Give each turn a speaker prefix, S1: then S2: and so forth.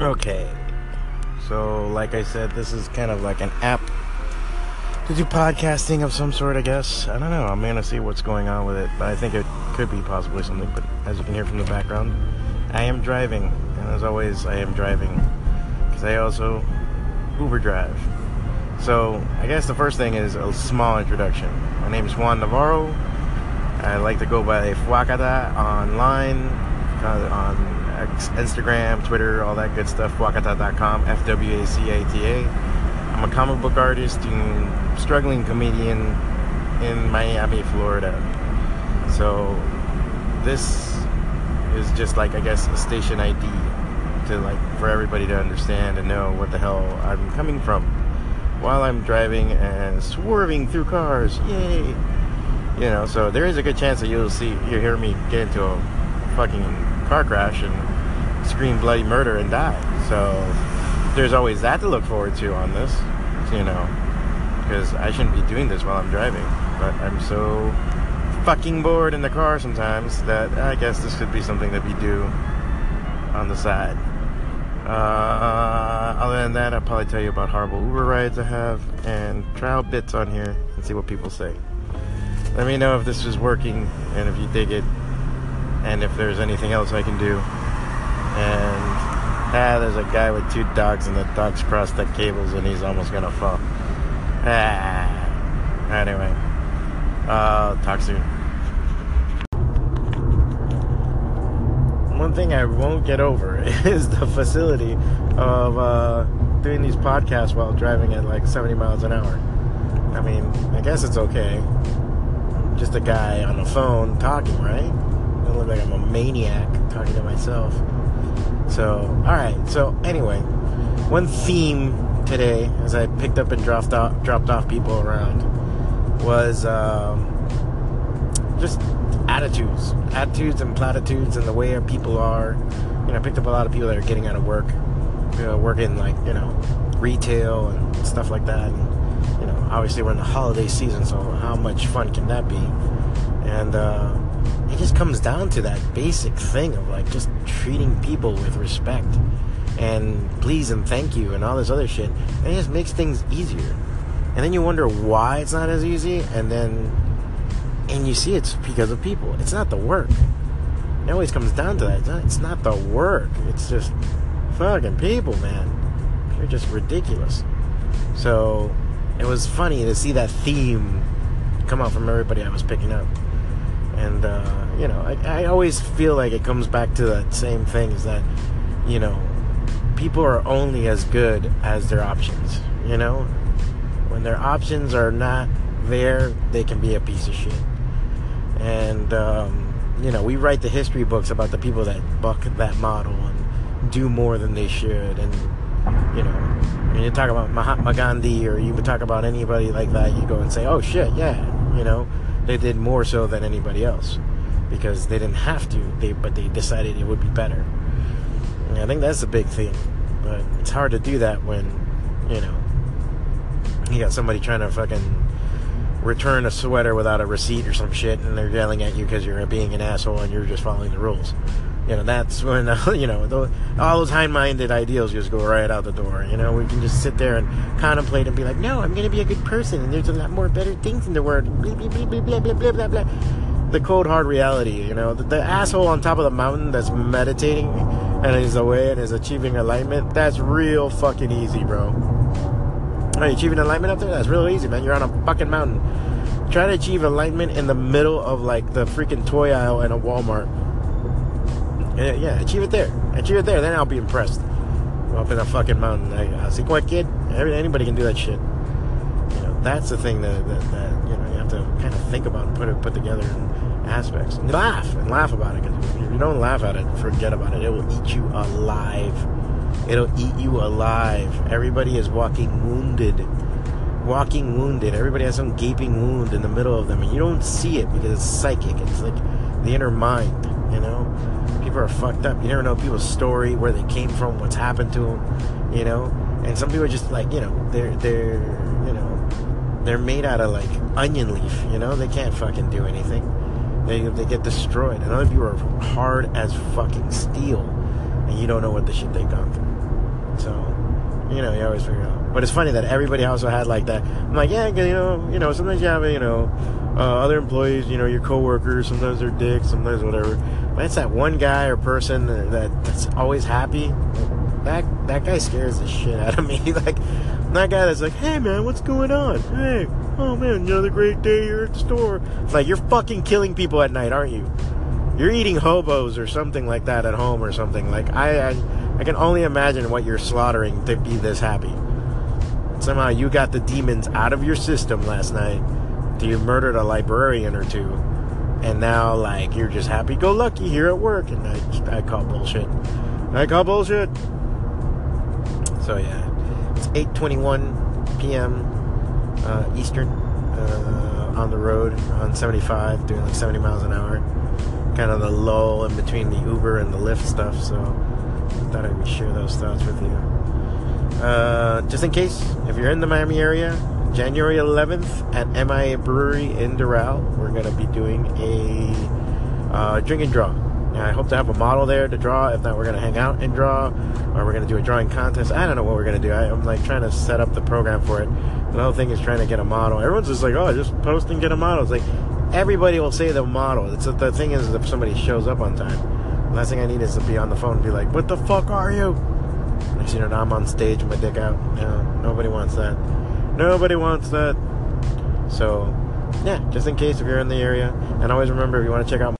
S1: Okay. So, like I said, this is kind of like an app to do podcasting of some sort, I guess. I don't know. I'm going to see what's going on with it, but I think it could be possibly something. But as you can hear from the background, I am driving. And as always, I am driving because I also Uber drive. So, I guess the first thing is a small introduction. My name is Juan Navarro. I like to go by Fwacata online, uh, on Instagram, Twitter, all that good stuff. Fwacata.com, F W A C A T A. I'm a comic book artist and struggling comedian in Miami, Florida. So this is just like I guess a station ID to like for everybody to understand and know what the hell I'm coming from while I'm driving and swerving through cars. Yay! You know, so there is a good chance that you'll see you hear me get into a fucking car crash and scream bloody murder and die. So there's always that to look forward to on this, you know, because I shouldn't be doing this while I'm driving, but I'm so fucking bored in the car sometimes that I guess this could be something that we do on the side. Uh, other than that, I'll probably tell you about horrible Uber rides I have and trial bits on here and see what people say. Let me know if this is working and if you dig it and if there's anything else I can do. And ah, there's a guy with two dogs and the dogs cross the cables and he's almost gonna fall. Ah. Anyway, uh, talk soon. One thing I won't get over is the facility of uh, doing these podcasts while driving at like 70 miles an hour. I mean, I guess it's okay. Just a guy on the phone talking, right? I look like I'm a maniac talking to myself. So, alright. So, anyway, one theme today, as I picked up and dropped off, dropped off people around, was um, just attitudes. Attitudes and platitudes and the way people are. You know, I picked up a lot of people that are getting out of work, you know, working like, you know, retail and stuff like that. And, you know, obviously we're in the holiday season, so how much fun can that be? And, uh, it just comes down to that basic thing of like just treating people with respect and please and thank you and all this other shit. And it just makes things easier. And then you wonder why it's not as easy, and then and you see it's because of people. It's not the work. It always comes down to that. It's not, it's not the work. It's just fucking people, man. They're just ridiculous. So it was funny to see that theme come out from everybody I was picking up and uh, you know I, I always feel like it comes back to that same thing is that you know people are only as good as their options you know? When their options are not there they can be a piece of shit. And um, you know we write the history books about the people that buck that model and do more than they should. And you know when you talk about Mahatma Gandhi or you would talk about anybody like that you go and say oh shit yeah you know they did more so than anybody else. Because they didn't have to they but they decided it would be better. And i think that's a big thing. But it's hard to do that when you know you got somebody trying to fucking return a sweater without a receipt or some shit and they're yelling at you because you're being an asshole and you're just following the rules you know that's when uh, you know those, all those high-minded ideals just go right out the door you know? We can just sit there and contemplate and be like no i'm gonna be a good person and there's a lot more better things in the world. Blah blah blah blah blah blah blah, blah. the cold hard reality you know? The, the asshole on top of the mountain that's meditating and is away and is achieving alignment that's real fucking easy bro. Are you achieving alignment up there? That's real easy man. You're on a fucking mountain. Try to achieve alignment in the middle of like the freaking toy aisle in a walmart yeah, yeah, achieve it there. Achieve it there, then I'll be impressed. Up in a fucking mountain. I, I uh, see what kid. Anybody can do that shit. You know, that's the thing that, that, that, you know you have to kind of think about and put it put together in aspects. And laugh and laugh about it. Because if you don't laugh at it, forget about it. It will eat you alive. It'll eat you alive. Everybody is walking wounded. Walking wounded. Everybody has some gaping wound in the middle of them, and you don't see it because it's psychic. It's like the inner mind. You know, people are fucked up. You never know people's story, where they came from, what's happened to them. You know, and some people are just like, you know, they're they're you know, they're made out of like onion leaf. You know, they can't fucking do anything. They they get destroyed. And other people are hard as fucking steel, and you don't know what the shit they've gone through. So, you know, you always figure out. But it's funny that everybody also had like that. I'm like, yeah, you know, you know, sometimes you have, you know, uh, other employees, you know, your coworkers, sometimes they're dicks, sometimes whatever. But it's that one guy or person that that's always happy. That that guy scares the shit out of me. like that guy that's like, hey man, what's going on? Hey, oh man, another great day here at the store. It's like you're fucking killing people at night, aren't you? You're eating hobos or something like that at home or something. Like I, I, I can only imagine what you're slaughtering to be this happy. Somehow you got the demons out of your system last night. You murdered a librarian or two, and now like you're just happy go lucky here at work, and I, I call bullshit. I call bullshit. So yeah, it's 8:21 p.m. Uh, Eastern uh, on the road on 75, doing like 70 miles an hour. Kind of the lull in between the Uber and the Lyft stuff. So I thought I'd share those thoughts with you. Uh, just in case, if you're in the Miami area, January 11th at MIA Brewery in Doral, we're going to be doing a uh, drink and draw. I hope to have a model there to draw. If not, we're going to hang out and draw, or we're going to do a drawing contest. I don't know what we're going to do. I, am like trying to set up the program for it. The whole thing is trying to get a model. Everyone's just like, oh, just post and get a model. It's like everybody will say the model. It's the thing is if somebody shows up on time. The last thing I need is to be on the phone and be like, what the fuck are you? Next you know, I'm on stage with my dick out. No, nobody wants that. Nobody wants that. So, yeah, just in case if you're in the area. And always remember, if you want to check out